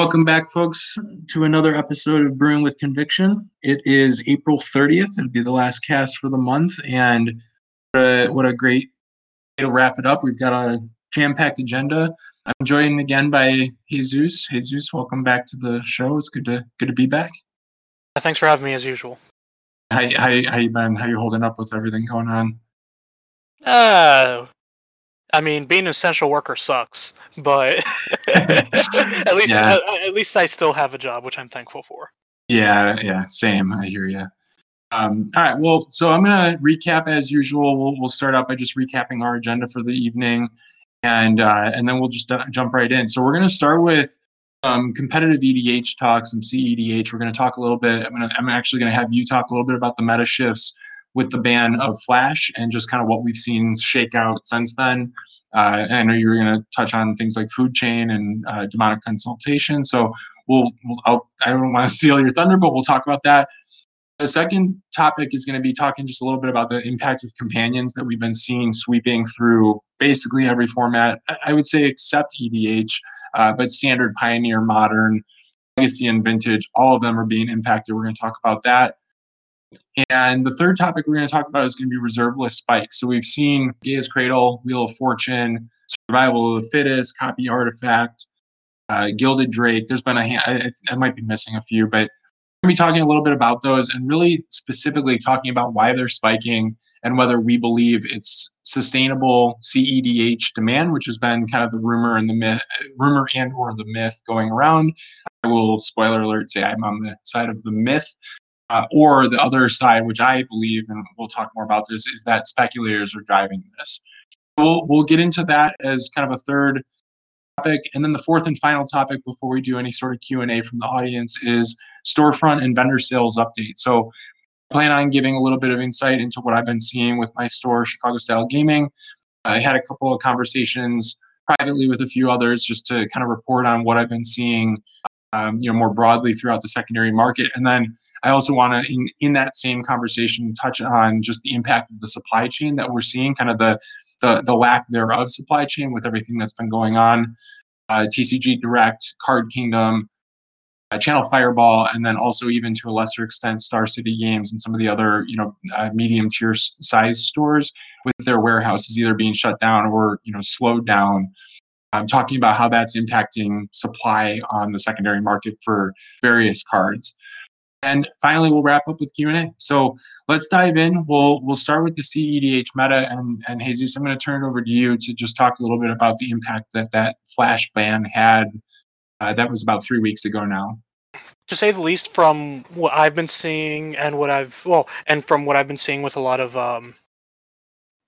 welcome back, folks, to another episode of Brewing with Conviction. It is April 30th. It'll be the last cast for the month, and what a, what a great way to wrap it up. We've got a jam-packed agenda. I'm joined again by Jesus. Jesus, welcome back to the show. It's good to good to be back. Thanks for having me, as usual. How how how you been? How you holding up with everything going on? Uh, I mean, being an essential worker sucks, but at least Yeah. at, at least I still have a job, which I'm thankful for. Yeah, yeah, same. I hear you. Um, all right, well, so I'm gonna recap as usual. We'll we'll start out by just recapping our agenda for the evening, and uh, and then we'll just uh, jump right in. So we're gonna start with um, competitive EDH talks and CEDH. We're gonna talk a little bit. I'm gonna I'm actually gonna have you talk a little bit about the meta shifts with the ban of Flash and just kind of what we've seen shake out since then. Uh, and I know you were gonna touch on things like food chain and uh, demonic consultation. So we'll, we'll I'll, I don't want to steal your thunder, but we'll talk about that. The second topic is going to be talking just a little bit about the impact of companions that we've been seeing sweeping through basically every format. I- I would say except EDH, uh, but standard, pioneer, modern, legacy, and vintage, all of them are being impacted. We're going to talk about that. And the third topic we're going to talk about is going to be reserve list spikes. So we've seen Gaea's Cradle, Wheel of Fortune, Survival of the Fittest, Copy Artifact, uh, Gilded Drake. There's been a hand, I, I might be missing a few, but we're going to be talking a little bit about those and really specifically talking about why they're spiking and whether we believe it's sustainable CEDH demand, which has been kind of the rumor and the myth, rumor and or the myth going around. I will spoiler alert say I'm on the side of the myth. Uh, or the other side, which I believe, and we'll talk more about this, is that speculators are driving this. We'll we'll get into that as kind of a third topic, and then the fourth and final topic before we do any sort of Q and A from the audience is storefront and vendor sales update. So, plan on giving a little bit of insight into what I've been seeing with my store, Chicago Style Gaming. I had a couple of conversations privately with a few others just to kind of report on what I've been seeing, um, you know, more broadly throughout the secondary market, and then I also want to, in, in that same conversation, touch on just the impact of the supply chain that we're seeing, kind of the the, the lack thereof supply chain with everything that's been going on, uh, TCG Direct, Card Kingdom, uh, Channel Fireball, and then also even to a lesser extent Star City Games and some of the other you know uh, medium tier size stores with their warehouses either being shut down or you know slowed down. I'm talking about how that's impacting supply on the secondary market for various cards. And finally, we'll wrap up with Q and A. So let's dive in. We'll we'll start with the CEDH meta, and and Jesus, I'm going to turn it over to you to just talk a little bit about the impact that that flash ban had. Uh, that was about three weeks ago now. To say the least, from what I've been seeing and what I've well, and from what I've been seeing with a lot of um,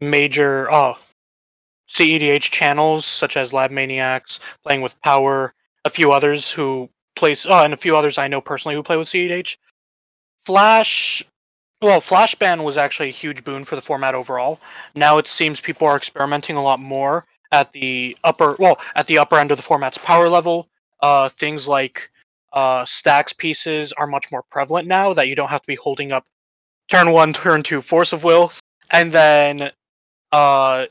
major oh, CEDH channels such as Lab Maniacs, playing with Power, a few others who plays, oh, and a few others I know personally who play with CEDH. Flash, well, Flash ban was actually a huge boon for the format overall. Now it seems people are experimenting a lot more at the upper, well, at the upper end of the format's power level. Uh, things like uh, stacks pieces are much more prevalent now that you don't have to be holding up turn one, turn two, force of will, and then uh,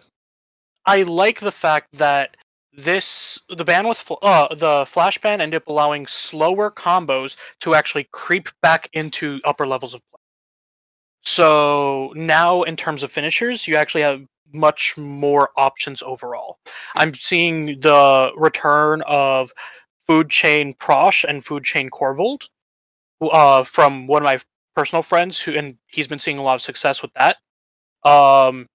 I like the fact that this the bandwidth uh, the flash ban ended up allowing slower combos to actually creep back into upper levels of play. So now, in terms of finishers, you actually have much more options overall. I'm seeing the return of Food Chain Prosh and Food Chain Korvold uh, from one of my personal friends, who and he's been seeing a lot of success with that. Um,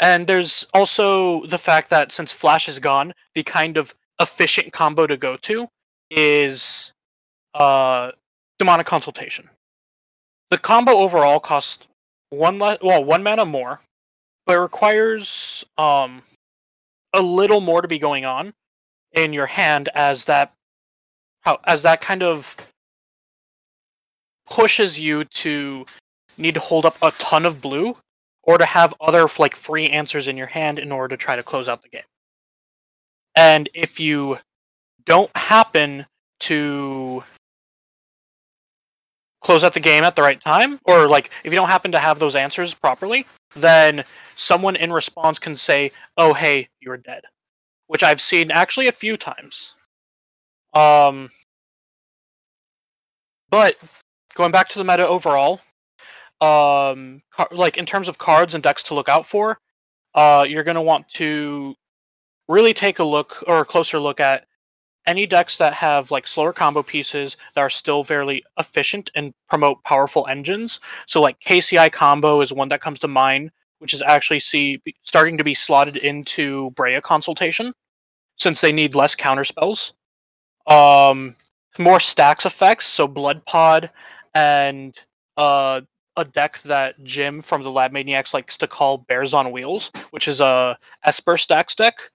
and there's also the fact that since Flash is gone, the kind of efficient combo to go to is uh, Demonic Consultation. The combo overall costs one le- well one mana more, but it requires um, a little more to be going on in your hand as that how as that kind of pushes you to need to hold up a ton of blue or to have other like free answers in your hand in order to try to close out the game. And if you don't happen to close out the game at the right time, or like if you don't happen to have those answers properly, then someone in response can say, "Oh, hey, you're dead," which I've seen actually a few times. Um, but going back to the meta overall, um, car- like in terms of cards and decks to look out for, uh, you're going to want to really take a look or a closer look at any decks that have like slower combo pieces that are still fairly efficient and promote powerful engines. So like KCI combo is one that comes to mind, which is actually see starting to be slotted into breya consultation since they need less counter spells. Um, more stacks effects, so Blood Pod and uh, a deck that Jim from the Lab Maniacs likes to call Bears on Wheels, which is a Esper stacks deck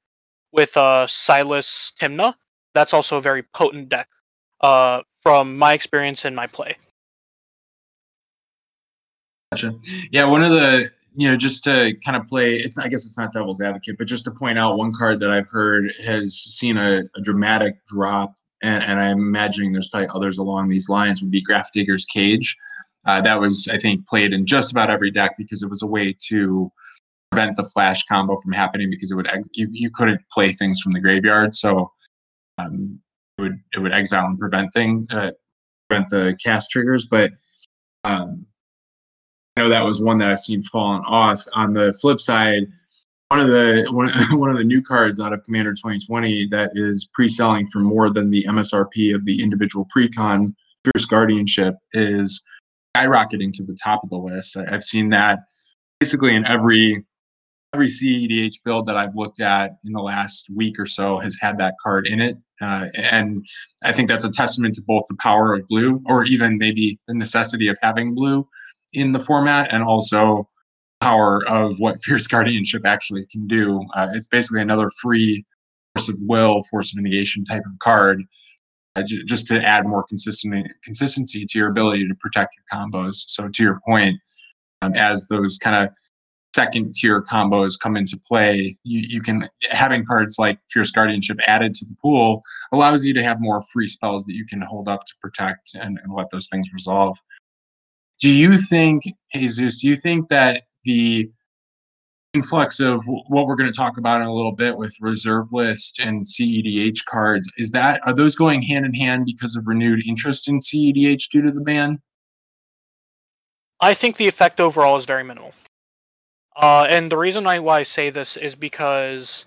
with uh, Silas Tymna. That's also a very potent deck uh, from my experience in my play. Gotcha. Yeah, one of the you know just to kind of play. It's I guess it's not devil's advocate, but just to point out one card that I've heard has seen a, a dramatic drop, and, and I'm imagining there's probably others along these lines. Would be Grafdigger's Cage. Uh, that was I think played in just about every deck because it was a way to prevent the flash combo from happening because it would you, you couldn't play things from the graveyard. So um, it would it would exile and prevent things uh, prevent the cast triggers. But um, I know that was one that I've seen fallen off. On the flip side one of the one, one of the new cards out of Commander 2020 that is pre-selling for more than the MSRP of the individual precon Fierce Guardianship is skyrocketing to the top of the list. I've seen that basically in every every CEDH build that I've looked at in the last week or so has had that card in it. Uh, and I think that's a testament to both the power of blue or even maybe the necessity of having blue in the format and also power of what Fierce Guardianship actually can do. Uh, it's basically another free force of will, force of negation type of card. Uh, just to add more consistent consistency to your ability to protect your combos. So to your point, um, as those kind of second tier combos come into play, you, you can having cards like Fierce Guardianship added to the pool allows you to have more free spells that you can hold up to protect and, and let those things resolve. Do you think, Jesus, do you think that the influx of what we're going to talk about in a little bit with reserve list and CEDH cards is that are those going hand in hand because of renewed interest in CEDH due to the ban? I think the effect overall is very minimal. Uh, and the reason I, why I say this is because,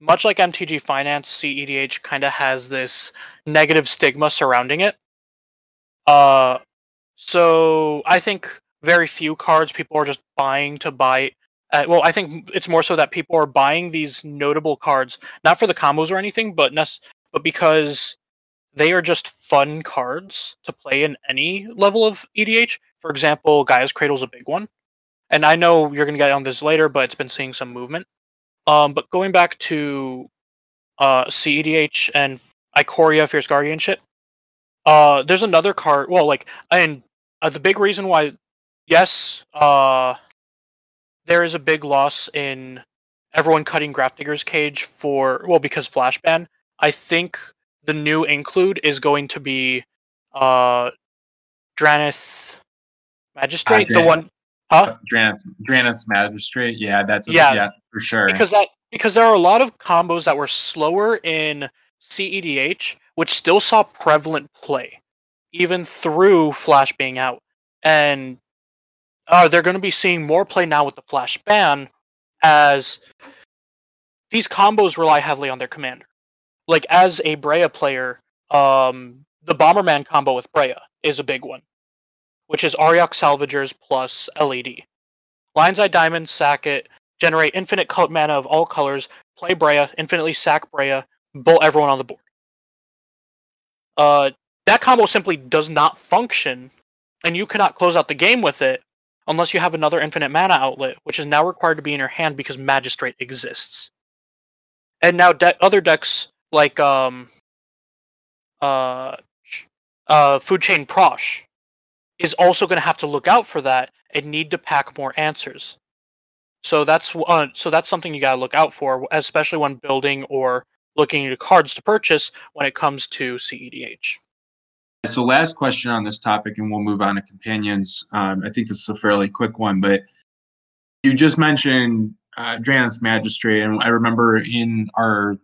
much like MTG Finance, CEDH kind of has this negative stigma surrounding it. Uh, so I think very few cards people are just buying to buy. Uh, well, I think it's more so that people are buying these notable cards not for the combos or anything, but but because they are just fun cards to play in any level of EDH. For example, Gaea's Cradle is a big one and I know you're going to get on this later, but it's been seeing some movement. Um, but going back to uh, CEDH and Ikoria Fierce Guardianship, uh, there's another card. Well, like, and uh, the big reason why, yes, uh, there is a big loss in everyone cutting Grafdigger's Cage for, well, because Flash ban. I think the new include is going to be uh, Drannith Magistrate, the one Huh? Drannith, Drannith's Magistrate. Yeah, that's a, yeah. yeah, for sure. Because that because there are a lot of combos that were slower in CEDH, which still saw prevalent play, even through Flash being out. And uh, they're going to be seeing more play now with the Flash ban, as these combos rely heavily on their commander. Like as a Breya player, um, the Bomberman combo with Breya is a big one which is Auriok Salvagers plus LED. Lion's Eye Diamond, sack it, generate infinite cult mana of all colors, play Breya, infinitely sack Breya, bolt everyone on the board. Uh, that combo simply does not function, and you cannot close out the game with it unless you have another infinite mana outlet, which is now required to be in your hand because Magistrate exists. And now de- other decks like um, uh, uh, Food Chain Prosh is also going to have to look out for that and need to pack more answers. So that's uh, so that's something you got to look out for, especially when building or looking at cards to purchase when it comes to CEDH. So, last question on this topic, and we'll move on to companions. Um, I think this is a fairly quick one, but you just mentioned uh, Magistrate, and I remember in our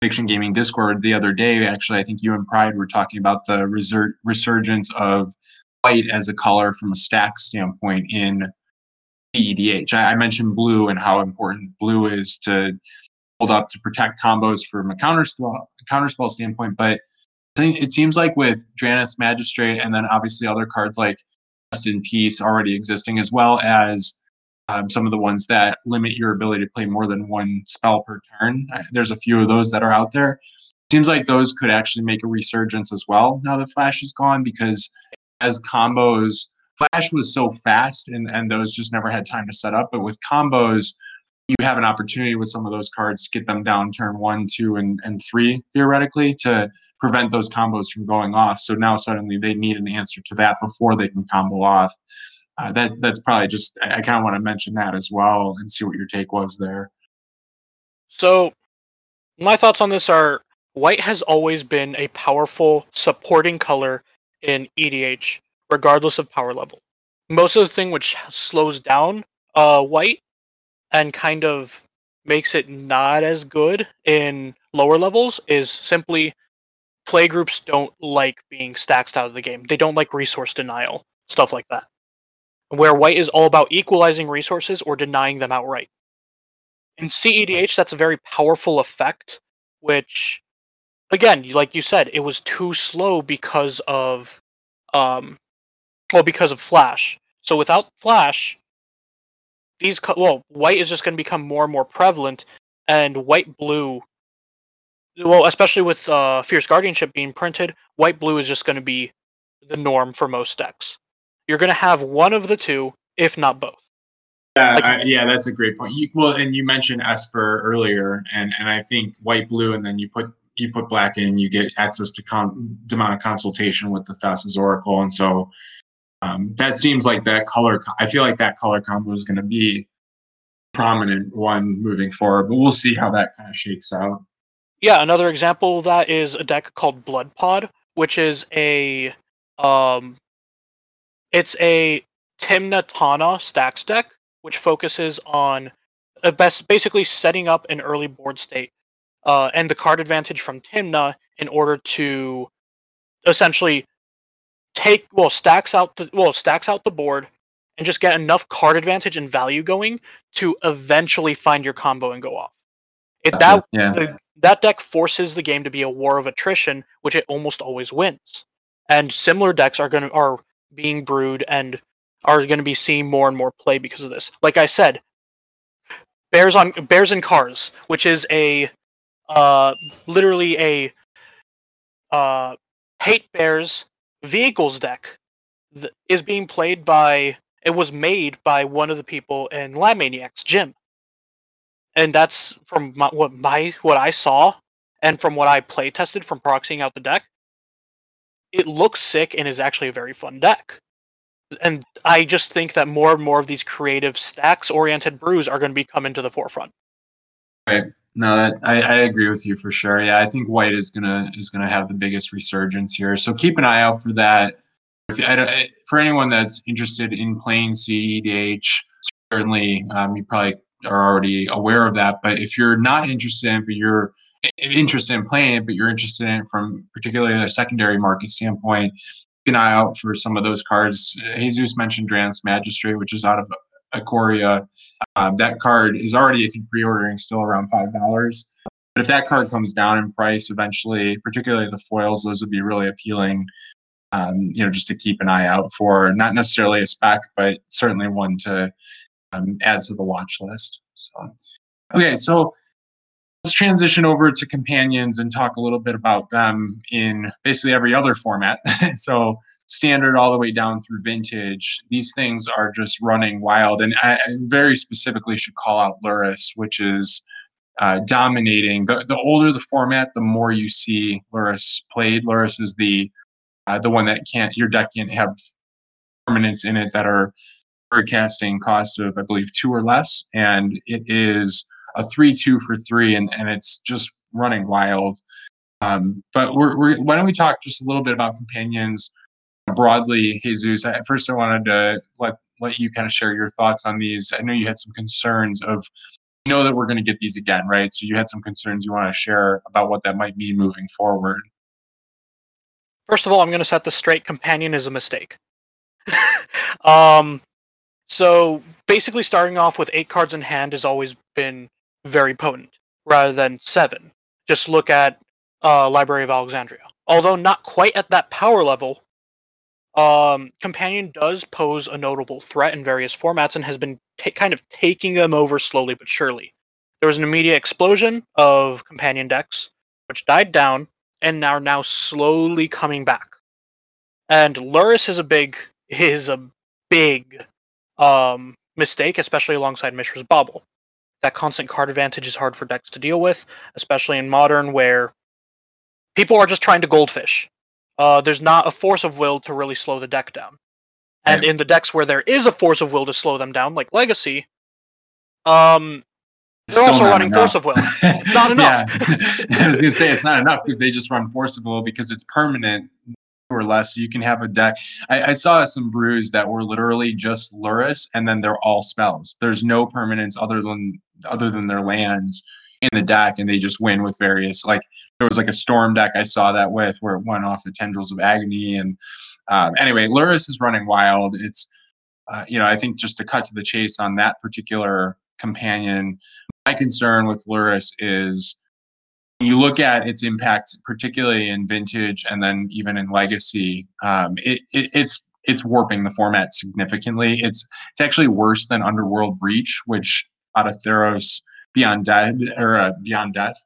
Conviction Gaming Discord the other day. Actually, I think you and Pride were talking about the resur- resurgence of white as a color from a stack standpoint in CEDH. I, I mentioned blue and how important blue is to hold up to protect combos from a counterspell counterspell standpoint, but it seems like with Drannith's Magistrate and then obviously other cards like Rest in Peace already existing, as well as um, some of the ones that limit your ability to play more than one spell per turn. There's a few of those that are out there. Seems like those could actually make a resurgence as well now that Flash is gone because as combos, Flash was so fast and, and those just never had time to set up. But with combos, you have an opportunity with some of those cards to get them down turn one, two, and, and three theoretically to prevent those combos from going off. So now suddenly they need an answer to that before they can combo off. Uh, that that's probably just I, I kind of want to mention that as well and see what your take was there. So my thoughts on this are white has always been a powerful supporting color in EDH, regardless of power level. Most of the thing which slows down uh, white and kind of makes it not as good in lower levels is simply play groups don't like being stacked out of the game. They don't like resource denial, stuff like that. Where white is all about equalizing resources or denying them outright. In CEDH, that's a very powerful effect, which, again, like you said, it was too slow because of, um, well, because of Flash. So without Flash, these co- well, white is just going to become more and more prevalent, and white blue well, especially with uh, Fierce Guardianship being printed, white blue is just going to be the norm for most decks. You're going to have one of the two, if not both. Yeah, like, I, yeah, that's a great point. You, well, and you mentioned Esper earlier, and and I think white blue, and then you put you put black in, you get access to con- demonic consultation with the Thassa's Oracle, and so um, that seems like that color. I feel like that color combo is going to be prominent one moving forward, but we'll see how that kind of shakes out. Yeah, another example of that is a deck called Blood Pod, which is a um it's a Tymna Tana stacks deck, which focuses on uh, best basically setting up an early board state uh, and the card advantage from Tymna in order to essentially take well stacks out the well stacks out the board and just get enough card advantage and value going to eventually find your combo and go off. It that yeah. the, that deck forces the game to be a war of attrition, which it almost always wins. And similar decks are going to are being brewed and are going to be seeing more and more play because of this. Like I said, Bears on Bears and Cars, which is a uh, literally a uh, hate bears vehicles deck, th- is being played by. It was made by one of the people in Lab Maniacs, Jim and that's from my, what my what I saw and from what I play tested from proxying out the deck. It looks sick and is actually a very fun deck. And I just think that more and more of these creative stacks oriented brews are going to be coming to the forefront. Right. No, that I, I agree with you for sure. Yeah, I think white is gonna is gonna have the biggest resurgence here. So keep an eye out for that. If I, for anyone that's interested in playing CEDH, certainly um, you probably are already aware of that. But if you're not interested in, but you're interested in playing it, but you're interested in it from particularly a secondary market standpoint, keep an eye out for some of those cards. Jesus mentioned Drannith's Magistrate, which is out of Ikoria. Um, that card is already, if you're pre-ordering, still around five dollars. But if that card comes down in price eventually, particularly the foils, those would be really appealing. Um, you know, just to keep an eye out for not necessarily a spec, but certainly one to um, add to the watch list. So, okay, so let's transition over to companions and talk a little bit about them in basically every other format. so, standard all the way down through vintage, these things are just running wild. And I, very specifically should call out Lurrus, which is uh, dominating. The, the older the format, the more you see Lurrus played. Lurrus is the uh, the one that can't your deck can't have permanents in it that are casting cost of I believe two or less, and it is a three two for three, and and it's just running wild. Um, but we're, we're, why don't we talk just a little bit about companions broadly, Jesus? At first, I wanted to let let you kind of share your thoughts on these. I know you had some concerns of you know that we're going to get these again, right? So you had some concerns you want to share about what that might mean moving forward. First of all, I'm going to set the straight. Companion is a mistake. um, so basically, starting off with eight cards in hand has always been very potent, rather than seven. Just look at uh, Library of Alexandria. Although not quite at that power level, um, Companion does pose a notable threat in various formats and has been t- kind of taking them over slowly but surely. There was an immediate explosion of Companion decks, which died down and are now slowly coming back. And Lurrus is a big is a big um, mistake, especially alongside Mishra's Bauble. That constant card advantage is hard for decks to deal with, especially in modern where people are just trying to goldfish. Uh, there's not a force of will to really slow the deck down. And in the decks where there is a force of will to slow them down, like Legacy, um, they're also running enough. force of will. It's not enough. I was gonna say it's not enough because they just run force of will because it's permanent or less. You can have a deck. I, I saw some brews that were literally just Lurrus, and then they're all spells. There's no permanence other than other than their lands in the deck, and they just win with various like there was like a storm deck I saw that with where it went off the tendrils of agony and um, anyway, Lurrus is running wild. It's uh, you know I think just to cut to the chase on that particular companion, my concern with Lurrus is you look at its impact, particularly in vintage and then even in legacy, um, it, it, it's it's warping the format significantly. It's it's actually worse than Underworld Breach, which out of Theros Beyond Dead or uh, Beyond Death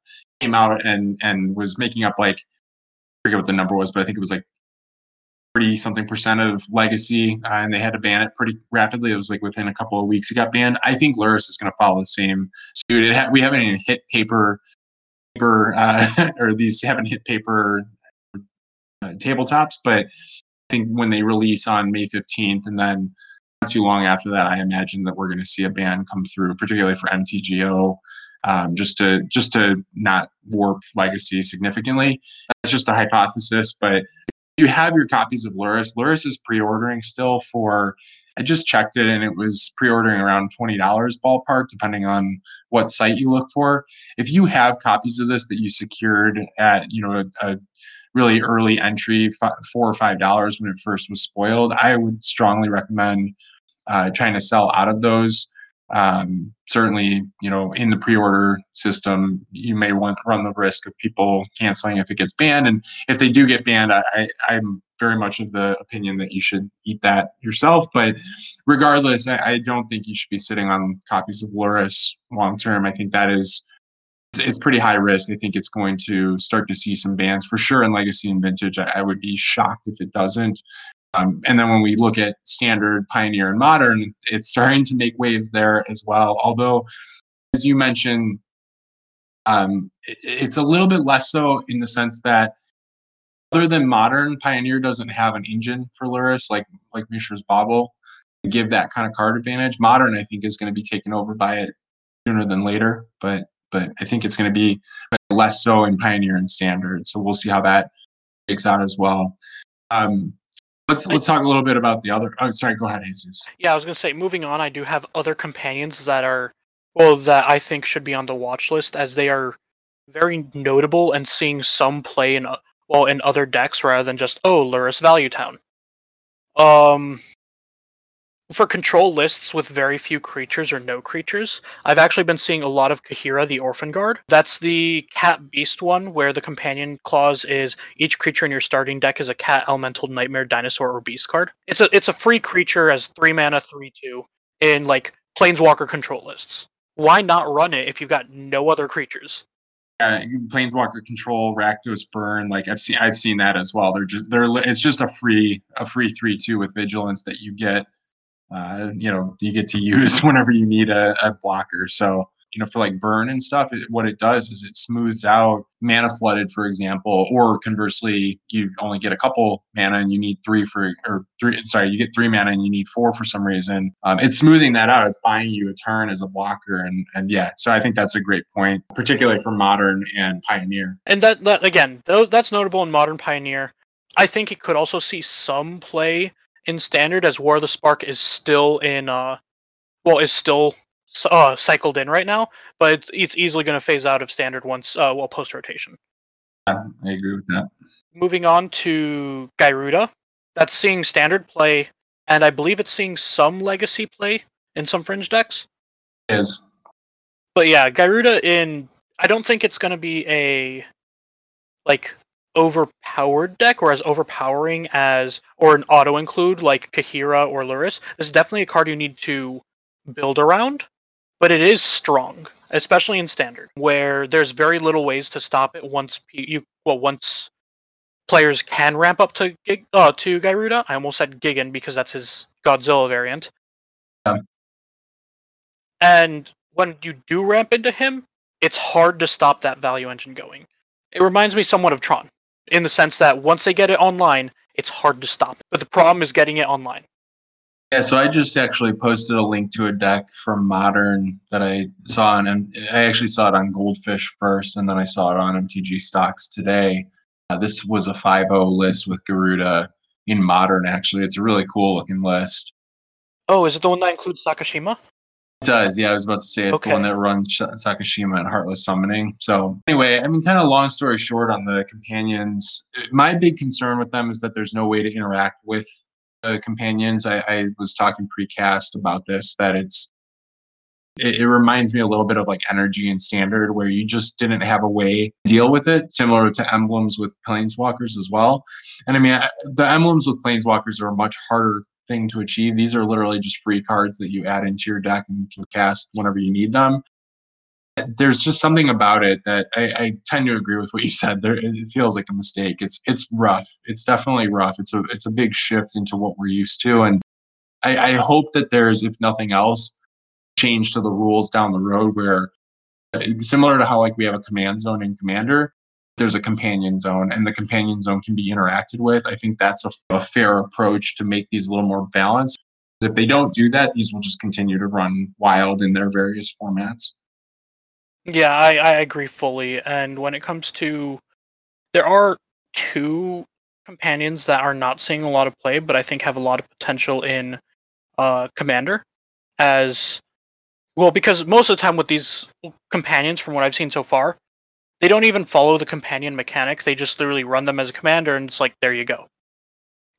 came out and and was making up like I forget what the number was, but I think it was like 30 something percent of legacy uh, and they had to ban it pretty rapidly. It was like within a couple of weeks it got banned. I think Lurrus is going to follow the same suit. It ha- we haven't even hit paper paper uh, or these haven't hit paper uh, tabletops but i think when they release on may 15th and then not too long after that i imagine that we're going to see a ban come through particularly for mtgo um, just to just to not warp legacy significantly that's just a hypothesis but you have your copies of Lurrus. Lurrus is pre-ordering still for. I just checked it, and it was pre-ordering around twenty dollars ballpark, depending on what site you look for. If you have copies of this that you secured at you know a, a really early entry, four or five dollars when it first was spoiled, I would strongly recommend uh, trying to sell out of those um, certainly, you know, in the pre-order system, you may want run the risk of people canceling if it gets banned. And if they do get banned, I, I'm very much of the opinion that you should eat that yourself. But regardless, I, I don't think you should be sitting on copies of lurrus long term. I think that is it's pretty high risk. I think it's going to start to see some bans for sure in legacy and vintage. I, I would be shocked if it doesn't. Um, and then when we look at standard, pioneer, and modern, it's starting to make waves there as well. Although, as you mentioned, um, it, it's a little bit less so in the sense that other than modern, Pioneer doesn't have an engine for Lurrus like like Mishra's Bauble to give that kind of card advantage. Modern, I think, is going to be taken over by it sooner than later, but but I think it's going to be less so in Pioneer and Standard. So we'll see how that shakes out as well. Um, Let's let's talk a little bit about the other. Oh, sorry. Go ahead, Jesus. Yeah, I was gonna say. Moving on, I do have other companions that are well that I think should be on the watch list as they are very notable and seeing some play in uh, well in other decks rather than just oh Lurrus Value Town. Um, for control lists with very few creatures or no creatures, I've actually been seeing a lot of Kaheera the Orphan Guard. That's the cat beast one where the companion clause is each creature in your starting deck is a cat, elemental, nightmare, dinosaur, or beast card. It's a it's a free creature as three mana, three two in like planeswalker control lists. Why not run it if you've got no other creatures? Uh, planeswalker control rakdos burn like i've seen i've seen that as well they're just they're it's just a free a free three two with vigilance that you get uh, you know you get to use whenever you need a, a blocker. So you know for like burn and stuff it, what it does is it smooths out mana flooded for example or conversely you only get a couple mana and you need three for or three sorry you get three mana and you need four for some reason. Um, it's smoothing that out. It's buying you a turn as a blocker. And and yeah so i think that's a great point particularly for modern and pioneer. And that, that again that's notable in modern pioneer. I think it could also see some play in standard as War of the Spark is still in uh well is still uh, cycled in right now, but it's, it's easily going to phase out of standard once uh, well post rotation. Yeah, I agree with that. Moving on to Gyruda, that's seeing standard play, and I believe it's seeing some legacy play in some fringe decks. It is. But yeah, Gyruda in I don't think it's going to be a like overpowered deck or as overpowering as or an auto include like Kaheera or Lurrus. This is definitely a card you need to build around, but it is strong, especially in standard, where there's very little ways to stop it once you well once players can ramp up to uh, to Gyruda. I almost said Gigan because that's his Godzilla variant. Um. And when you do ramp into him, it's hard to stop that value engine going. It reminds me somewhat of Tron in the sense that once they get it online, it's hard to stop. But the problem is getting it online. Yeah, so I just actually posted a link to a deck from Modern that I saw on, and I actually saw it on Goldfish first, and then I saw it on MTG Stocks today. Uh, this was a 5-0 list with Gyruda in Modern. Actually, it's a really cool looking list. Oh, is it the one that includes Sakashima? It does. Yeah, I was about to say it's Okay. the one that runs Sh- Sakashima and Heartless Summoning. So anyway, I mean, kind of long story short on the companions, uh, my big concern with them is that there's no way to interact with the companions. I, I was talking precast about this that it's it, it reminds me a little bit of like energy and standard where you just didn't have a way to deal with it similar to emblems with planeswalkers as well and i mean I- the emblems with planeswalkers are a much harder thing to achieve these are literally just free cards that you add into your deck and you can cast whenever you need them there's just something about it that I, I tend to agree with what you said. There, it feels like a mistake. It's it's rough. It's definitely rough. It's a it's a big shift into what we're used to, and I, I hope that there's, if nothing else, change to the rules down the road where, uh, similar to how like we have a command zone in Commander, there's a companion zone, and the companion zone can be interacted with. I think that's a, a fair approach to make these a little more balanced. If they don't do that, these will just continue to run wild in their various formats. Yeah, I, I agree fully. And when it comes to, there are two companions that are not seeing a lot of play, but I think have a lot of potential in uh, Commander. As well, because most of the time with these companions, from what I've seen so far, they don't even follow the companion mechanic. They just literally run them as a commander, and it's like there you go.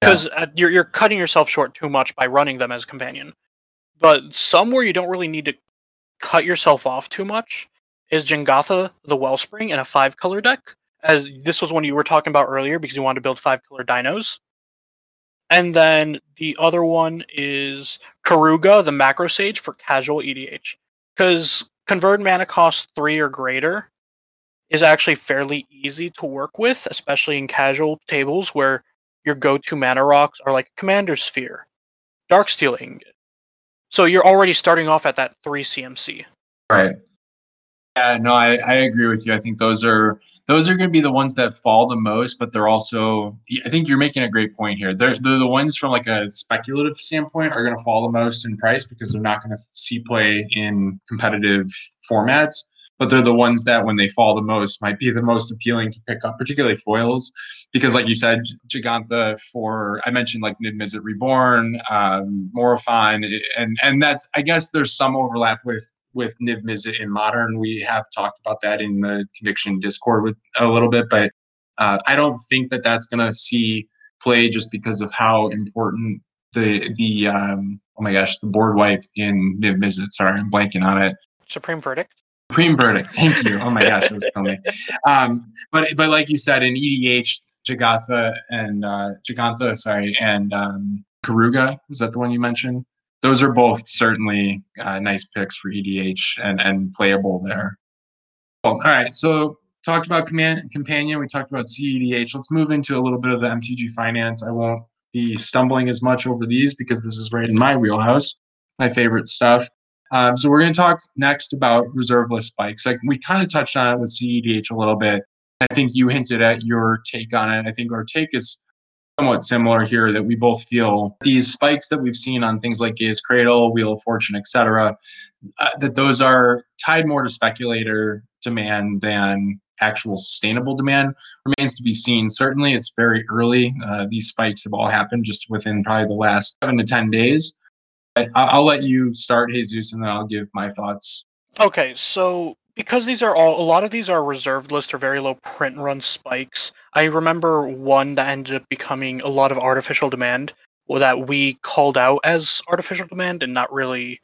Yeah. Because uh, you're you're cutting yourself short too much by running them as companion. But somewhere you don't really need to cut yourself off too much is Jegantha the Wellspring in a five color deck. As this was one you were talking about earlier because you wanted to build five color dinos. And then the other one is Keruga the Macro Sage for casual EDH. Because convert mana cost three or greater is actually fairly easy to work with, especially in casual tables where your go to mana rocks are like Commander Sphere, Darksteel Ingot. So you're already starting off at that three CMC. Right. Yeah, no, I, I agree with you. I think those are those are going to be the ones that fall the most, but they're also. I think you're making a great point here. They're they're the ones from like a speculative standpoint are going to fall the most in price because they're not going to see play in competitive formats. But they're the ones that, when they fall the most, might be the most appealing to pick up, particularly foils, because, like you said, Jegantha for I mentioned like Niv Mizzet Reborn, um, Morifine, and and that's I guess there's some overlap with with Niv Mizzet in modern. We have talked about that in the conviction Discord with a little bit, but uh, I don't think that that's going to see play just because of how important the the um, oh my gosh the board wipe in Niv Mizzet. Sorry, I'm blanking on it. Supreme Verdict. Supreme verdict. Thank you. Oh my gosh, it was coming. Um, but but like you said, in EDH, Jegantha and uh, Jegantha, sorry, and um, Keruga was that the one you mentioned? Those are both certainly uh, nice picks for EDH and and playable there. Well, all right, so talked about command companion. We talked about CEDH. Let's move into a little bit of the MTG finance. I won't be stumbling as much over these because this is right in my wheelhouse, my favorite stuff. Um, so we're going to talk next about reserve list spikes. Like we kind of touched on it with CEDH a little bit. I think you hinted at your take on it. I think our take is somewhat similar here that we both feel these spikes that we've seen on things like Gaea's Cradle, Wheel of Fortune, etc., uh, that those are tied more to speculator demand than actual sustainable demand remains to be seen. Certainly, it's very early. Uh, these spikes have all happened just within probably the last seven to 10 days. I'll let you start, Jesus, and then I'll give my thoughts. Okay, so because these are all a lot of these are reserved list or very low print run spikes. I remember one that ended up becoming a lot of artificial demand, or that we called out as artificial demand and not really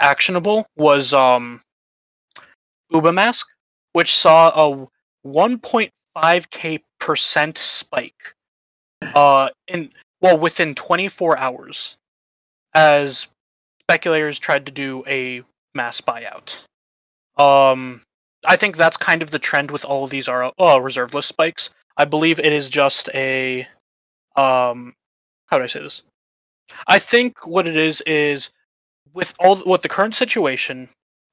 actionable was um Uba Mask, which saw a 1.5k percent spike uh in well within 24 hours as speculators tried to do a mass buyout. Um i think that's kind of the trend with all of these are uh, reserve list spikes. I believe it is just a um how do i say this? I think what it is is with all with the current situation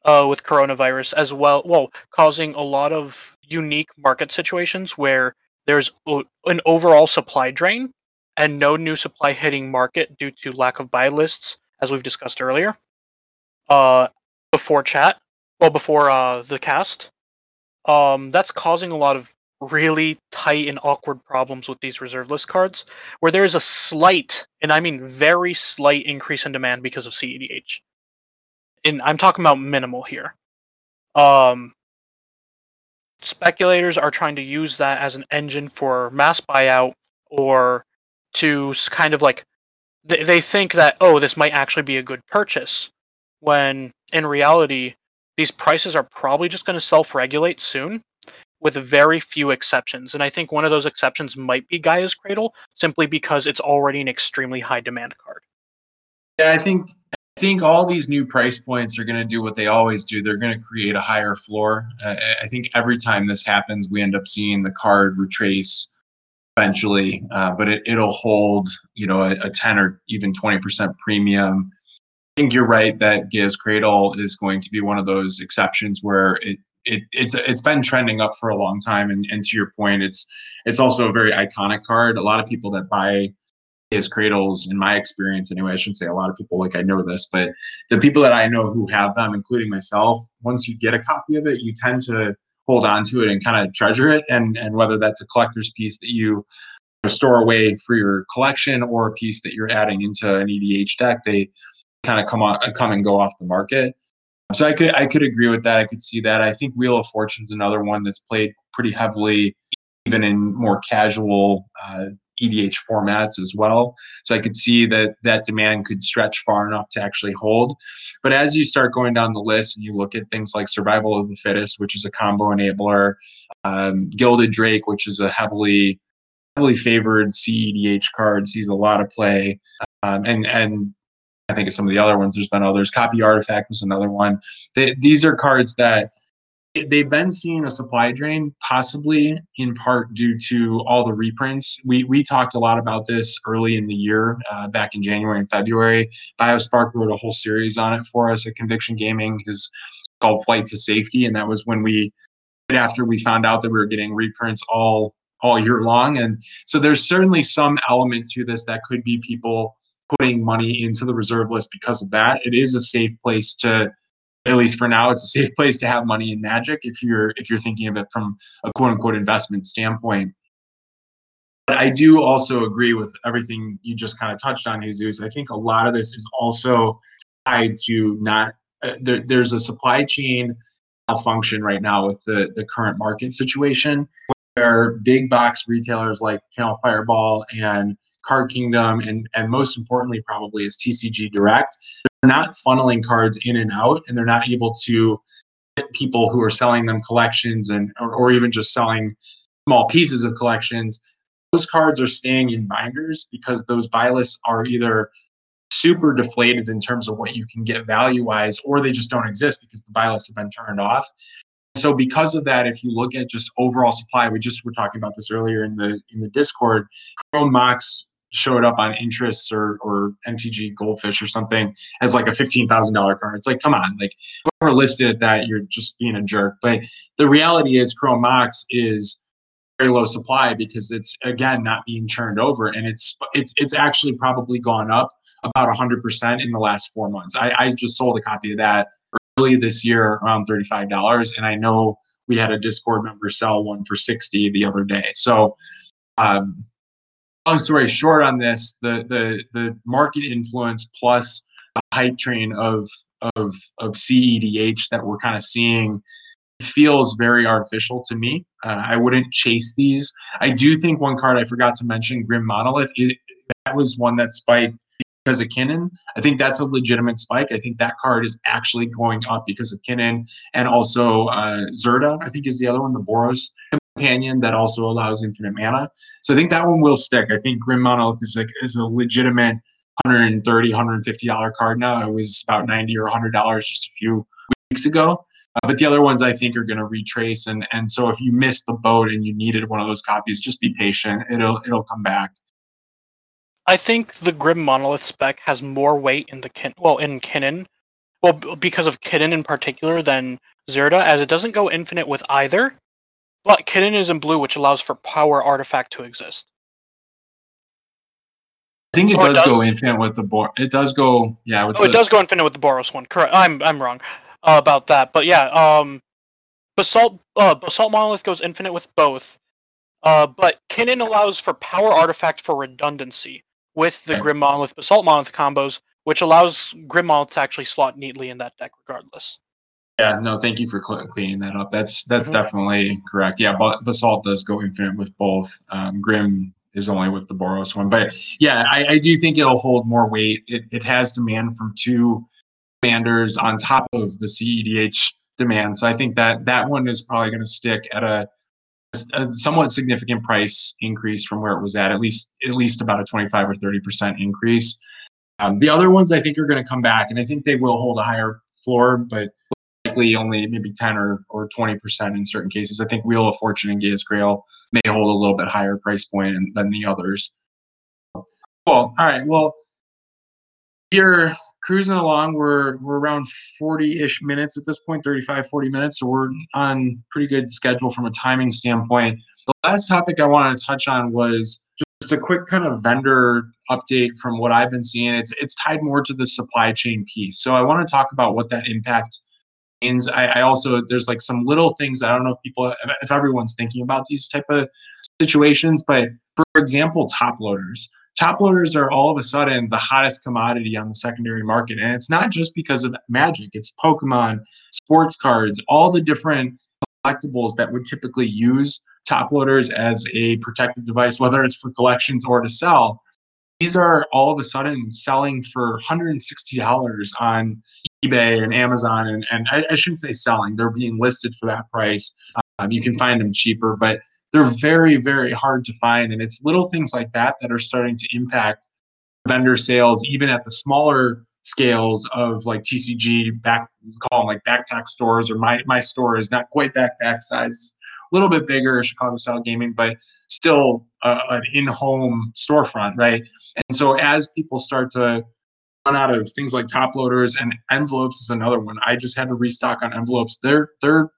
uh, with coronavirus as well well causing a lot of unique market situations where there's o- an overall supply drain and no new supply hitting market due to lack of buy lists as we've discussed earlier. Uh before chat well before uh the cast. Um that's causing a lot of really tight and awkward problems with these reserve list cards where there is a slight and i mean very slight increase in demand because of cedh and i'm talking about minimal here. Um speculators are trying to use that as an engine for mass buyout or to kind of like they, they think that oh this might actually be a good purchase when in reality these prices are probably just going to self-regulate soon with very few exceptions and i think one of those exceptions might be gaea's cradle simply because it's already an extremely high demand card Yeah, I think I think all these new price points are going to do what they always do. They're going to create a higher floor. Uh, I- I think every time this happens, we end up seeing the card retrace eventually, uh, but it, it'll hold, you know, a, a 10 or even 20% premium. I think you're right that Gaea's Cradle is going to be one of those exceptions where it it it's it's been trending up for a long time, and, and to your point, it's it's also a very iconic card. A lot of people that buy his cradles in my experience anyway i shouldn't say a lot of people like i know this but the people that i know who have them including myself once you get a copy of it you tend to hold on to it and kind of treasure it and and whether that's a collector's piece that you store away for your collection or a piece that you're adding into an edh deck they kind of come on come and go off the market. So i could i could agree with that i could see that. I think wheel of fortune's another one that's played pretty heavily even in more casual uh, EDH formats as well. So I could see that that demand could stretch far enough to actually hold. But as you start going down the list and you look at things like Survival of the Fittest, which is a combo enabler, um, Gilded Drake, which is a heavily heavily favored CEDH card, sees a lot of play, um, and and I think of some of the other ones. There's been others. Copy Artifact was another one. They, these are cards that they've been seeing a supply drain, possibly in part due to all the reprints. We we talked a lot about this early in the year, uh, back in January and February. BioSpark wrote a whole series on it for us at Conviction Gaming, is called Flight to Safety, and that was when we, after we found out that we were getting reprints all all year long, and so there's certainly some element to this that could be people putting money into the reserve list because of that. It is a safe place to at least for now, it's a safe place to have money in Magic if you're if you're thinking of it from a quote unquote investment standpoint. But I do also agree with everything you just kind of touched on, Jesus. I think a lot of this is also tied to not uh, there, there's a supply chain malfunction right now with the the current market situation where big box retailers like Channel Fireball and Card Kingdom and and most importantly probably is TCG Direct. They're not funneling cards in and out and they're not able to get people who are selling them collections and or, or even just selling small pieces of collections. Those cards are staying in binders because those buy lists are either super deflated in terms of what you can get value wise or they just don't exist because the buy lists have been turned off. So because of that if you look at just overall supply we just were talking about this earlier in the in the discord chrome mox showed up on interests or or MTG Goldfish or something as like a fifteen thousand dollar card. It's like, come on, like whoever listed that, you're just being a jerk. But the reality is, Chrome Mox is very low supply because it's again not being churned over, and it's it's it's actually probably gone up about hundred percent in the last four months. I, I just sold a copy of that early this year around thirty five dollars, and I know we had a Discord member sell one for sixty the other day. So. Um, long story short on this, the the the market influence plus a hype train of of of CEDH that we're kind of seeing feels very artificial to me. Uh, I wouldn't chase these. I do think one card I forgot to mention, Grim Monolith, it, that was one that spiked because of Kinnan. I think that's a legitimate spike. I think that card is actually going up because of Kinnan and also uh, Zirda. I think is the other one, the Boros companion that also allows infinite mana. So I think that one will stick. I think Grim Monolith is like is a legitimate 130 150 dollar card now. It was about 90 or 100 dollars just a few weeks ago. Uh, but the other ones I think are going to retrace, and and so if you missed the boat and you needed one of those copies, just be patient. It'll it'll come back. I think the Grim Monolith spec has more weight in the kin well in Kinnan, well because of Kinnan in particular than Zirda, as it doesn't go infinite with either. But Kinnan is in blue, which allows for power artifact to exist. I think it does, does, go infinite with the Bor. It does go, yeah. oh, the, it does go infinite with the Boros one. Correct. I'm I'm wrong uh, about that, but yeah. Um, Basalt uh, Basalt Monolith goes infinite with both. Uh, but Kinnan allows for power artifact for redundancy with the Grim Monolith Basalt Monolith combos, which allows Grim Monolith to actually slot neatly in that deck regardless. Yeah, no, thank you for cl- cleaning that up. That's that's mm-hmm. definitely correct. Yeah, but Basalt does go infinite with both. Um, Grim is only with the Boros one, but yeah, I, I do think it'll hold more weight. It, it has demand from two commanders on top of the CEDH demand, so I think that that one is probably going to stick at a, a, somewhat significant price increase from where it was at, at least at least about a twenty five or thirty percent increase. Um, the other ones I think are going to come back, and I think they will hold a higher floor, but likely only maybe 10 or, or 20% in certain cases. I think Wheel of Fortune and Gaea's Cradle may hold a little bit higher price point than the others. Cool. All right. Well, you're cruising along. We're we're around 40-ish minutes at this point, 35, 40 minutes. So we're on pretty good schedule from a timing standpoint. The last topic I wanted to touch on was just a quick kind of vendor update from what I've been seeing. It's it's tied more to the supply chain piece. So I want to talk about what that impact. I, I also there's like some little things I don't know if people if everyone's thinking about these type of situations, but for example, top loaders. Top loaders are all of a sudden the hottest commodity on the secondary market. And it's not just because of magic, it's Pokemon, sports cards, all the different collectibles that would typically use top loaders as a protective device, whether it's for collections or to sell. These are all of a sudden selling for $160 on eBay and Amazon, and, and I, I, shouldn't say selling, they're being listed for that price. Um, you can find them cheaper, but they're very, very hard to find. And it's little things like that that are starting to impact vendor sales, even at the smaller scales of like TCG, back call them like backpack stores, or my my store is not quite backpack size, little bit bigger, Chicago style gaming, but still uh, an in-home storefront, right? And so as people start to run out of things like top loaders and envelopes is another one. I just had to restock on envelopes. They're they're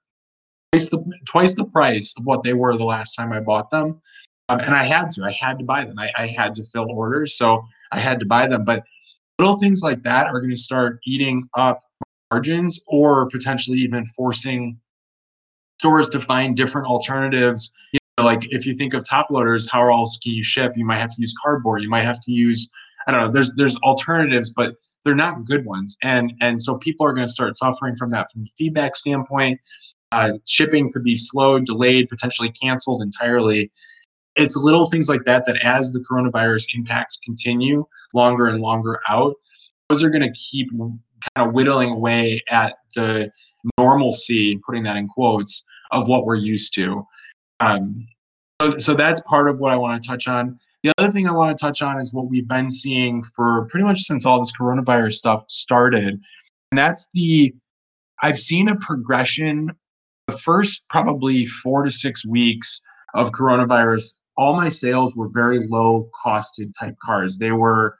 twice the twice the price of what they were the last time I bought them. Um, and I had to. I had to buy them. I, I had to fill orders, so I had to buy them. But little things like that are going to start eating up margins, or potentially even forcing stores to find different alternatives. You know, like if you think of top loaders, how else can you ship? You might have to use cardboard. You might have to use I don't know. There's there's alternatives, but they're not good ones, and and so people are going to start suffering from that from a feedback standpoint. Uh, shipping could be slowed, delayed, potentially canceled entirely. It's little things like that that, as the coronavirus impacts continue longer and longer out, those are going to keep kind of whittling away at the normalcy, putting that in quotes, of what we're used to. Um, so, so that's part of what I want to touch on. The other thing I want to touch on is what we've been seeing for pretty much since all this coronavirus stuff started. And that's the, I've seen a progression. The first probably four to six weeks of coronavirus, all my sales were very low costed type cars. They were,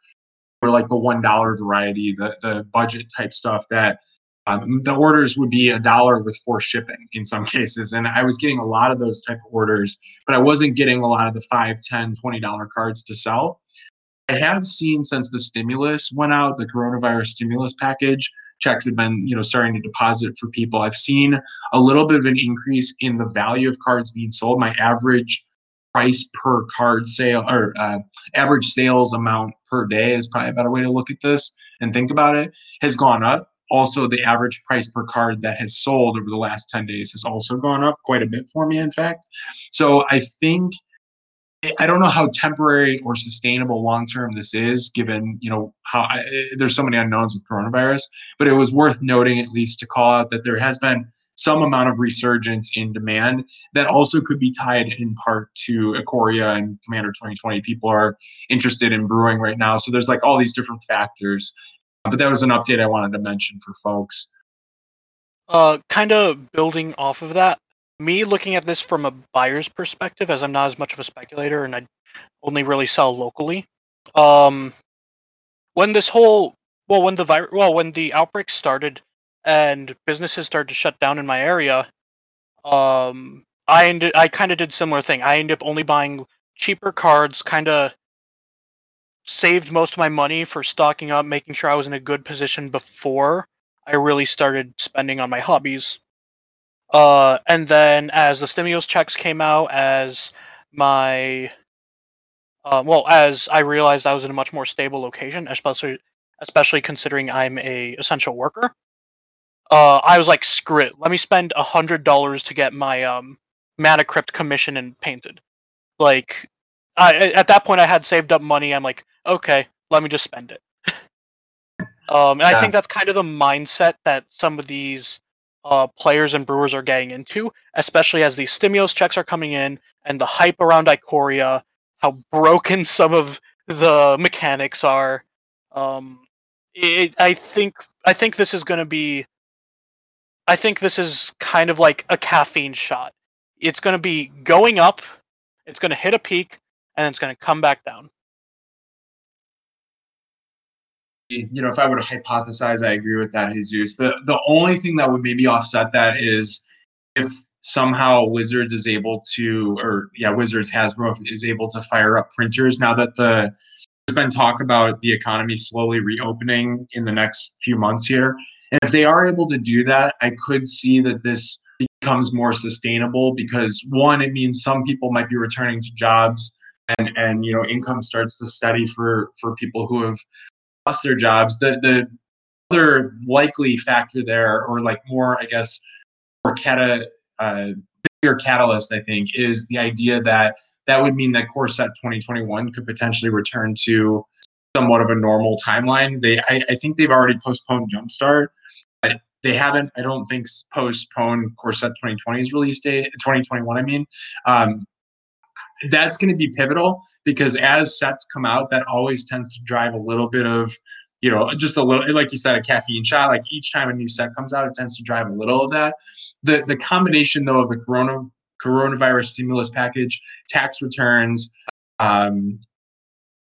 were like the $1 variety, the, the budget type stuff that um, the orders would be a dollar with four shipping in some cases and i was getting a lot of those type of orders but i wasn't getting a lot of the five, ten, twenty dollar cards to sell. I have seen since the stimulus went out the coronavirus stimulus package checks have been you know starting to deposit for people. I've seen a little bit of an increase in the value of cards being sold. My average price per card sale or uh, average sales amount per day is probably a better way to look at this and think about it has gone up also the average price per card that has sold over the last 10 days has also gone up quite a bit for me in fact so i think I don't know how temporary or sustainable long term this is, given you know how I, there's so many unknowns with coronavirus. But it was worth noting, at least, to call out that there has been some amount of resurgence in demand that also could be tied in part to Ikoria and Commander 2020. People are interested in brewing right now. So there's like all these different factors. But that was an update I wanted to mention for folks. Uh, kind of building off of that, me looking at this from a buyer's perspective, as I'm not as much of a speculator and I only really sell locally. Um, when this whole well, when the virus, well, when the outbreak started, and businesses started to shut down in my area, um, I ended, I kind of did similar thing. I ended up only buying cheaper cards, kind of saved most of my money for stocking up, making sure I was in a good position before I really started spending on my hobbies. Uh, and then as the stimulus checks came out, as my uh, well, as I realized I was in a much more stable location, especially especially considering I'm a essential worker uh, I was like, screw it. Let me spend a hundred dollars to get my um, Mana Crypt commission and painted. Like, I at that point I had saved up money. I'm like, okay, let me just spend it. um, and yeah. I think that's kind of the mindset that some of these uh, players and brewers are getting into, especially as these stimulus checks are coming in and the hype around Ikoria, how broken some of the mechanics are. Um, it, I think I think this is going to be I think this is kind of like a caffeine shot. It's going to be going up, it's going to hit a peak, and it's going to come back down. You know, if I were to hypothesize, I agree with that, Jesus. The the only thing that would maybe offset that is if somehow Wizards is able to, or yeah, Wizards Hasbro is able to fire up printers now that the there's been talk about the economy slowly reopening in the next few months here. And if they are able to do that, I could see that this becomes more sustainable because one, it means some people might be returning to jobs and and you know income starts to steady for for people who have lost their jobs. The the other likely factor there, or like more, I guess, more cata, uh, bigger catalyst, I think, is the idea that that would mean that Core Set 2021 could potentially return to somewhat of a normal timeline. They, I, I think they've already postponed Jumpstart, they haven't, I don't think, postponed Core Set 2020's release date, 2021, I mean. Um, that's going to be pivotal because as sets come out, that always tends to drive a little bit of, you know, just a little, like you said, a caffeine shot. Like each time a new set comes out, it tends to drive a little of that. The the combination though of the corona coronavirus stimulus package, tax returns, um,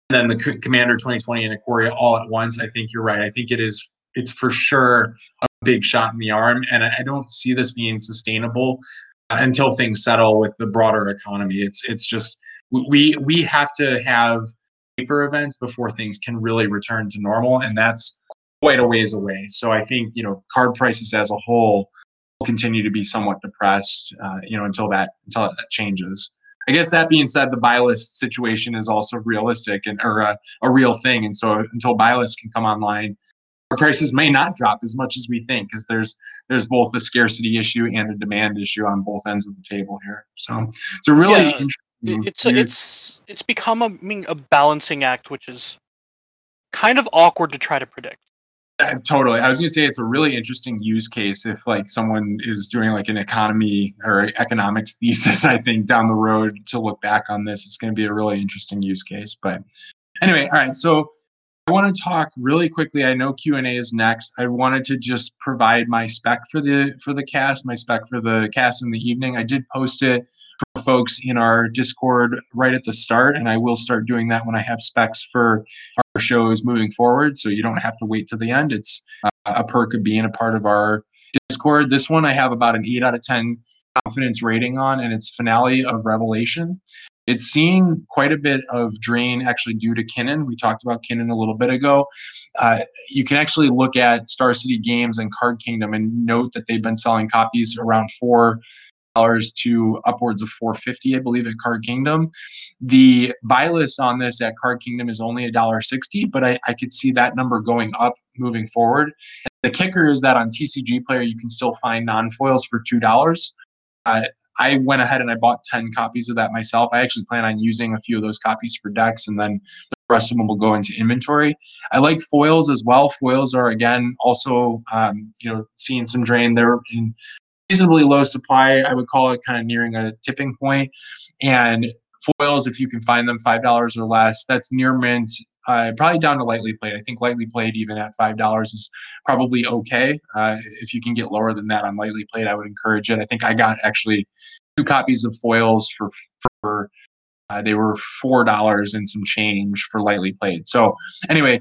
and then the C- Commander 2020 and Ikoria all at once. I think you're right. I think it is. It's for sure a big shot in the arm. And I don't see this being sustainable until things settle with the broader economy. It's it's just we we have to have paper events before things can really return to normal, and that's quite a ways away. So I think you know card prices as a whole will continue to be somewhat depressed, uh, you know, until that until that changes. I guess that being said, the buy list situation is also realistic and or a, a real thing, and so until buy list can come online, prices may not drop as much as we think because there's there's both a scarcity issue and a demand issue on both ends of the table here. So it's a really yeah, interesting. It's a, it's it's become a I mean, a balancing act, which is kind of awkward to try to predict. Yeah, totally. I was going to say it's a really interesting use case if like someone is doing like an economy or economics thesis. I think down the road to look back on this, it's going to be a really interesting use case. But anyway, all right. So I want to talk really quickly. I know Q and A is next. I wanted to just provide my spec for the for the cast, my spec for the cast in the evening. I did post it for folks in our Discord right at the start, and I will start doing that when I have specs for our shows moving forward. So you don't have to wait to the end. It's uh, a perk of being a part of our Discord. This one I have about an eight out of ten confidence rating on, and it's finale of Revelation. It's seeing quite a bit of drain actually due to Kinnan. We talked about Kinnan a little bit ago. Uh, you can actually look at Star City Games and Card Kingdom and note that they've been selling copies around four dollars to upwards of 450 i believe at card kingdom the buy list on this at card kingdom is only a dollar 60 but I, I could see that number going up moving forward the kicker is that on tcg player you can still find non-foils for two dollars uh, I went ahead and I bought 10 copies of that myself. I actually plan on using a few of those copies for decks and then the rest of them will go into inventory. I like foils as well. Foils are again also um, you know seeing some drain. They're in reasonably low supply. I would call it kind of nearing a tipping point. And foils, if you can find them five dollars or less, that's near mint. Uh, probably down to lightly played. I think lightly played even at five dollars is probably okay. Uh, if you can get lower than that on lightly played, I would encourage it. I think I got actually two copies of foils for for uh, they were four dollars and some change for lightly played. So anyway,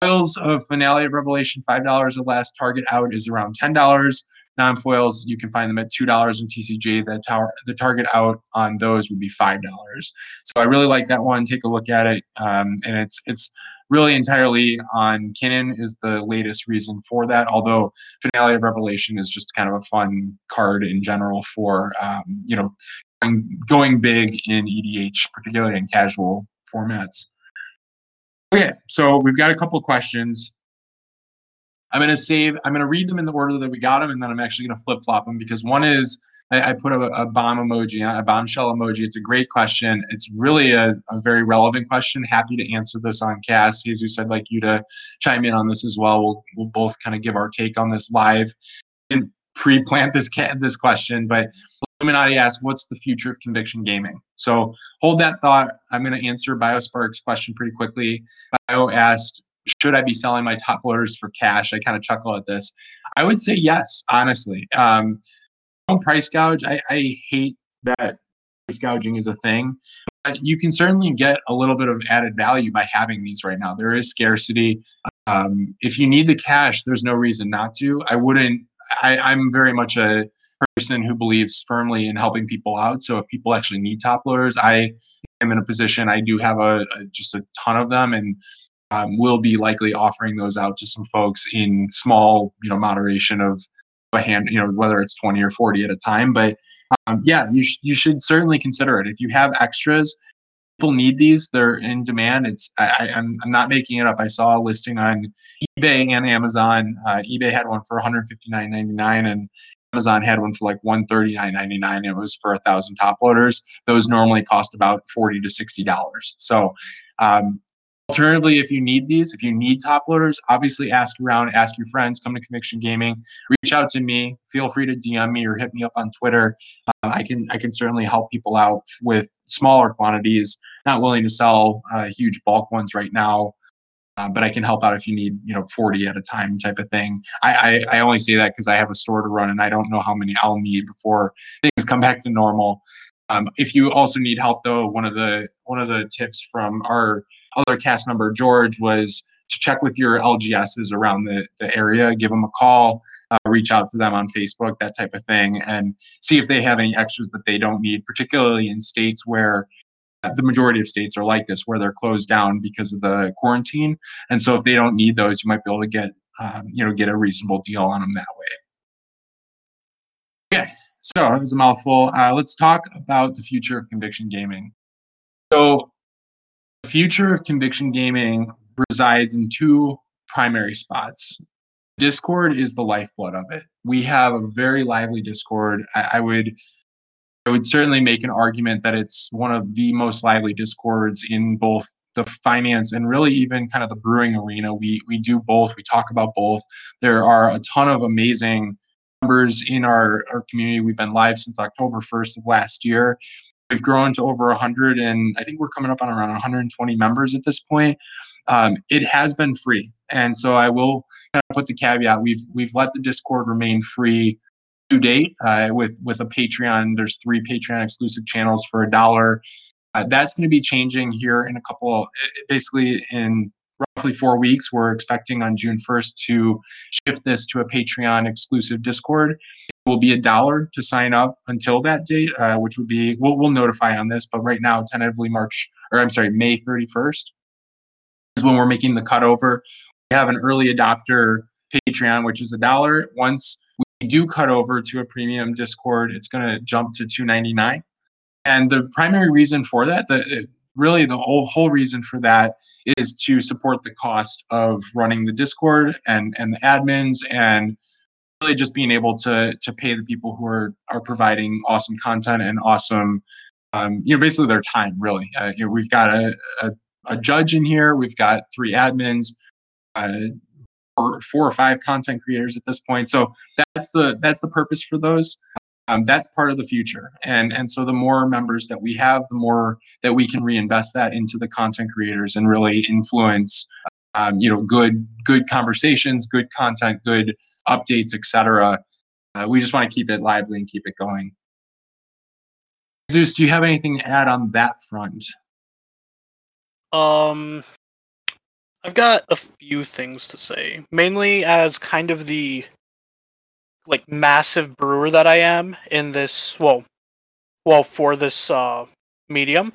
foils of Finale of Revelation five dollars The last Target out is around ten dollars. Non-foils, you can find them at two dollars in TCG. The tower, the target out on those would be five dollars. So I really like that one. Take a look at it, um, and it's it's really entirely on Kinnan is the latest reason for that. Although Finale of Revelation is just kind of a fun card in general for um, you know going big in EDH, particularly in casual formats. Okay, so we've got a couple questions. I'm going to save, I'm going to read them in the order that we got them, and then I'm actually going to flip flop them because one is I, I put a, a, bomb emoji, a bombshell emoji. It's a great question. It's really a, a, very relevant question. Happy to answer this on cast. Jesus, I'd like you to chime in on this as well. We'll, we'll both kind of give our take on this live and pre-plant this this question, but Illuminati asks, "What's the future of conviction gaming?" So hold that thought. I'm going to answer BioSpark's question pretty quickly. Bio asked, should I be selling my top loaders for cash? I kind of chuckle at this. I would say yes, honestly. Um, don't price gouge. I, I hate that price gouging is a thing. But you can certainly get a little bit of added value by having these right now. There is scarcity. Um, if you need the cash, there's no reason not to. I wouldn't. I, I'm very much a person who believes firmly in helping people out. So if people actually need top loaders, I am in a position. I do have a, a just a ton of them, and um, we'll be likely offering those out to some folks in small, you know, moderation of a hand, you know, whether it's 20 or 40 at a time. But um, yeah, you, sh- you should certainly consider it. If you have extras, people need these. They're in demand. It's I, am I'm, I'm not making it up. I saw a listing on eBay and Amazon. Uh, eBay had one for 159.99 and Amazon had one for like 139.99. It was for a thousand top loaders. Those normally cost about 40 to 60 dollars. So um, Alternatively, if you need these, if you need top loaders, obviously ask around, ask your friends, come to Conviction Gaming, reach out to me. Feel free to DM me or hit me up on Twitter. Uh, I can I can certainly help people out with smaller quantities. Not willing to sell uh, huge bulk ones right now, uh, but I can help out if you need you know 40 at a time type of thing. I I, I only say that because I have a store to run and I don't know how many I'll need before things come back to normal. Um, if you also need help though, one of the one of the tips from our other cast member, George, was to check with your LGSs around the, the area, give them a call, uh, reach out to them on Facebook, that type of thing, and see if they have any extras that they don't need, particularly in states where the majority of states are like this, where they're closed down because of the quarantine. And so if they don't need those, you might be able to get, um, you know, get a reasonable deal on them that way. Okay, so that was a mouthful. Uh, let's talk about the future of conviction gaming. So future of conviction gaming resides in two primary spots. Discord is the lifeblood of it. We have a very lively Discord. I, I would I would certainly make an argument that it's one of the most lively discords in both the finance and really even kind of the brewing arena. We we do both. We talk about both. There are a ton of amazing members in our, our community. We've been live since October 1st of last year. We've grown to over 100, and I think we're coming up on around 120 members at this point. Um, it has been free, and so I will kind of put the caveat: we've we've let the Discord remain free to date uh, with with a Patreon. There's three Patreon exclusive channels for a dollar. Uh, that's going to be changing here in a couple, basically in roughly four weeks. We're expecting on June 1st to shift this to a Patreon exclusive Discord It will be a dollar to sign up until that date, uh, which would be we'll, we'll notify on this, but right now tentatively March or I'm sorry May 31st is when we're making the cutover. We have an early adopter Patreon, which is a dollar. Once we do cut over to a premium Discord, it's going to jump to 299. And the primary reason for that, the really the whole whole reason for that is to support the cost of running the Discord and and the admins and really just being able to to pay the people who are are providing awesome content and awesome um, you know basically their time really. Uh, you know we've got a, a, a judge in here. We've got three admins uh, four, four or five content creators at this point. So that's the that's the purpose for those um, that's part of the future. And and so the more members that we have the more that we can reinvest that into the content creators and really influence um, you know good good conversations good content good updates etc uh, we just want to keep it lively and keep it going. Jesus do you have anything to add on that front? Um i've got a few things to say mainly as kind of the like massive brewer that I am in this well well for this uh medium.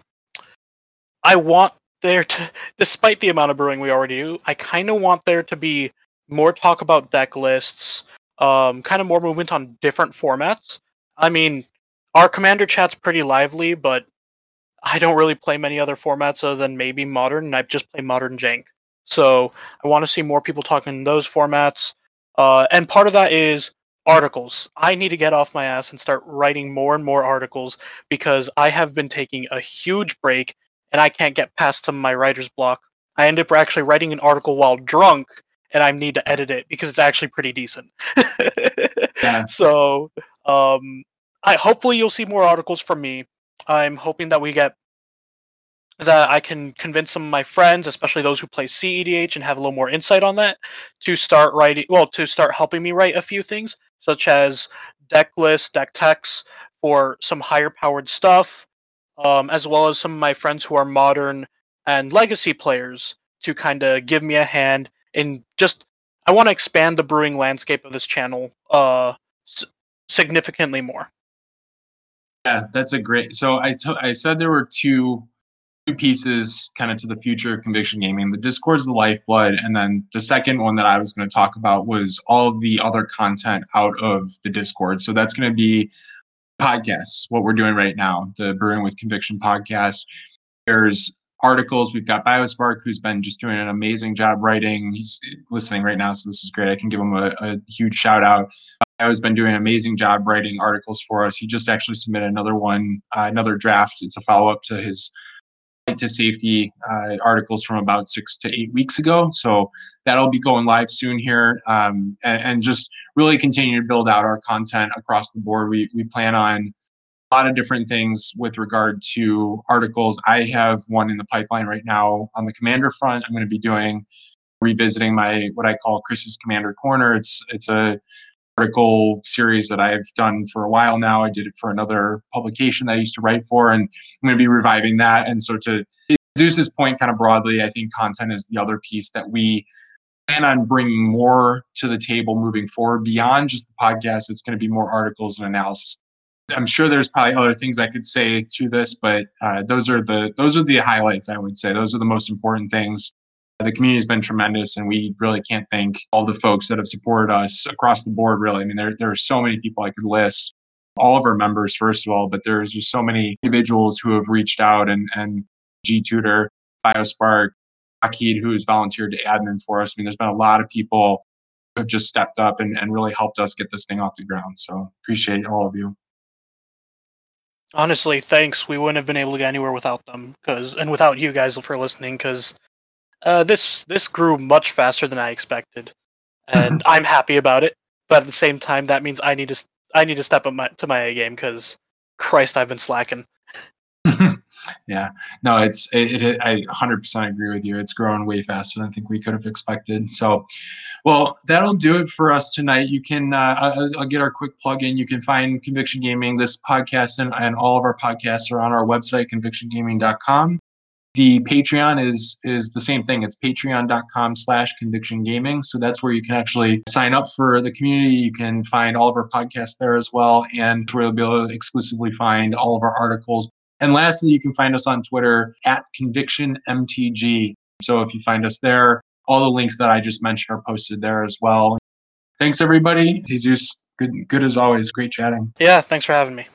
I want there to despite the amount of brewing we already do, I kind of want there to be more talk about deck lists, um kind of more movement on different formats. I mean, our commander chat's pretty lively, but I don't really play many other formats other than maybe modern, and I've just play modern jank. So I want to see more people talking in those formats. Uh, and part of that is articles. I need to get off my ass and start writing more and more articles because I have been taking a huge break and I can't get past to my writer's block. I end up actually writing an article while drunk and I need to edit it because it's actually pretty decent. yeah. So, um, I hopefully you'll see more articles from me. I'm hoping that we get that I can convince some of my friends, especially those who play CEDH and have a little more insight on that, to start writing. Well, to start helping me write a few things such as deck lists, deck techs for some higher powered stuff, um, as well as some of my friends who are modern and legacy players to kind of give me a hand in just. I want to expand the brewing landscape of this channel uh, significantly more. Yeah, that's a great. So I, t- I said there were two pieces kind of to the future of conviction gaming. The Discord's the lifeblood, and then the second one that I was going to talk about was all the other content out of the Discord. So that's going to be podcasts, what we're doing right now, the Brewing with Conviction podcast. There's articles. We've got Biospark, who's been just doing an amazing job writing. He's listening right now, so this is great. I can give him a, a huge shout out. Bio's been doing an amazing job writing articles for us. He just actually submitted another one, uh, another draft. It's a follow up to his to safety uh, articles from about six to eight weeks ago. So that'll be going live soon here, um, and, and, just really continue to build out our content across the board. We we plan on a lot of different things with regard to articles. I have one in the pipeline right now on the commander front. I'm going to be doing revisiting my what I call Chris's Commander Corner. It's it's a article series that I've done for a while now. I did it for another publication that I used to write for, and I'm going to be reviving that. And so, to Jesus's point, kind of broadly, I think content is the other piece that we plan on bringing more to the table moving forward beyond just the podcast. It's going to be more articles and analysis. I'm sure there's probably other things I could say to this, but uh, those are the those are the highlights. I would say those are the most important things the community has been tremendous, and we really can't thank all the folks that have supported us across the board. Really, I mean, there there are so many people I could list, all of our members first of all, but there's just so many individuals who have reached out and and G Tutor, Biospark, Akid, who's volunteered to admin for us. I mean, there's been a lot of people who have just stepped up and, and really helped us get this thing off the ground. So appreciate all of you. Honestly, thanks. We wouldn't have been able to get anywhere without them, because and without you guys for listening, because uh, this this grew much faster than I expected, and I'm happy about it. But at the same time, that means I need to I need to step up my, to my game because Christ, I've been slacking. yeah, no, it's it, it, I 100% agree with you. It's growing way faster than I think we could have expected. So, well, that'll do it for us tonight. You can uh, I'll, I'll, get our quick plug in. You can find Conviction Gaming, this podcast, and, and all of our podcasts are on our website, convictiongaming.com the patreon is is the same thing. It's patreon.com slash conviction gaming. So that's where you can actually sign up for the community. You can find all of our podcasts there as well. And where you'll be able to exclusively find all of our articles. And lastly you can find us on twitter at conviction mtg so if you find us there all the links that i just mentioned are posted there as well. Thanks everybody. Jesus Good, good as always. Great chatting. Yeah, thanks for having me.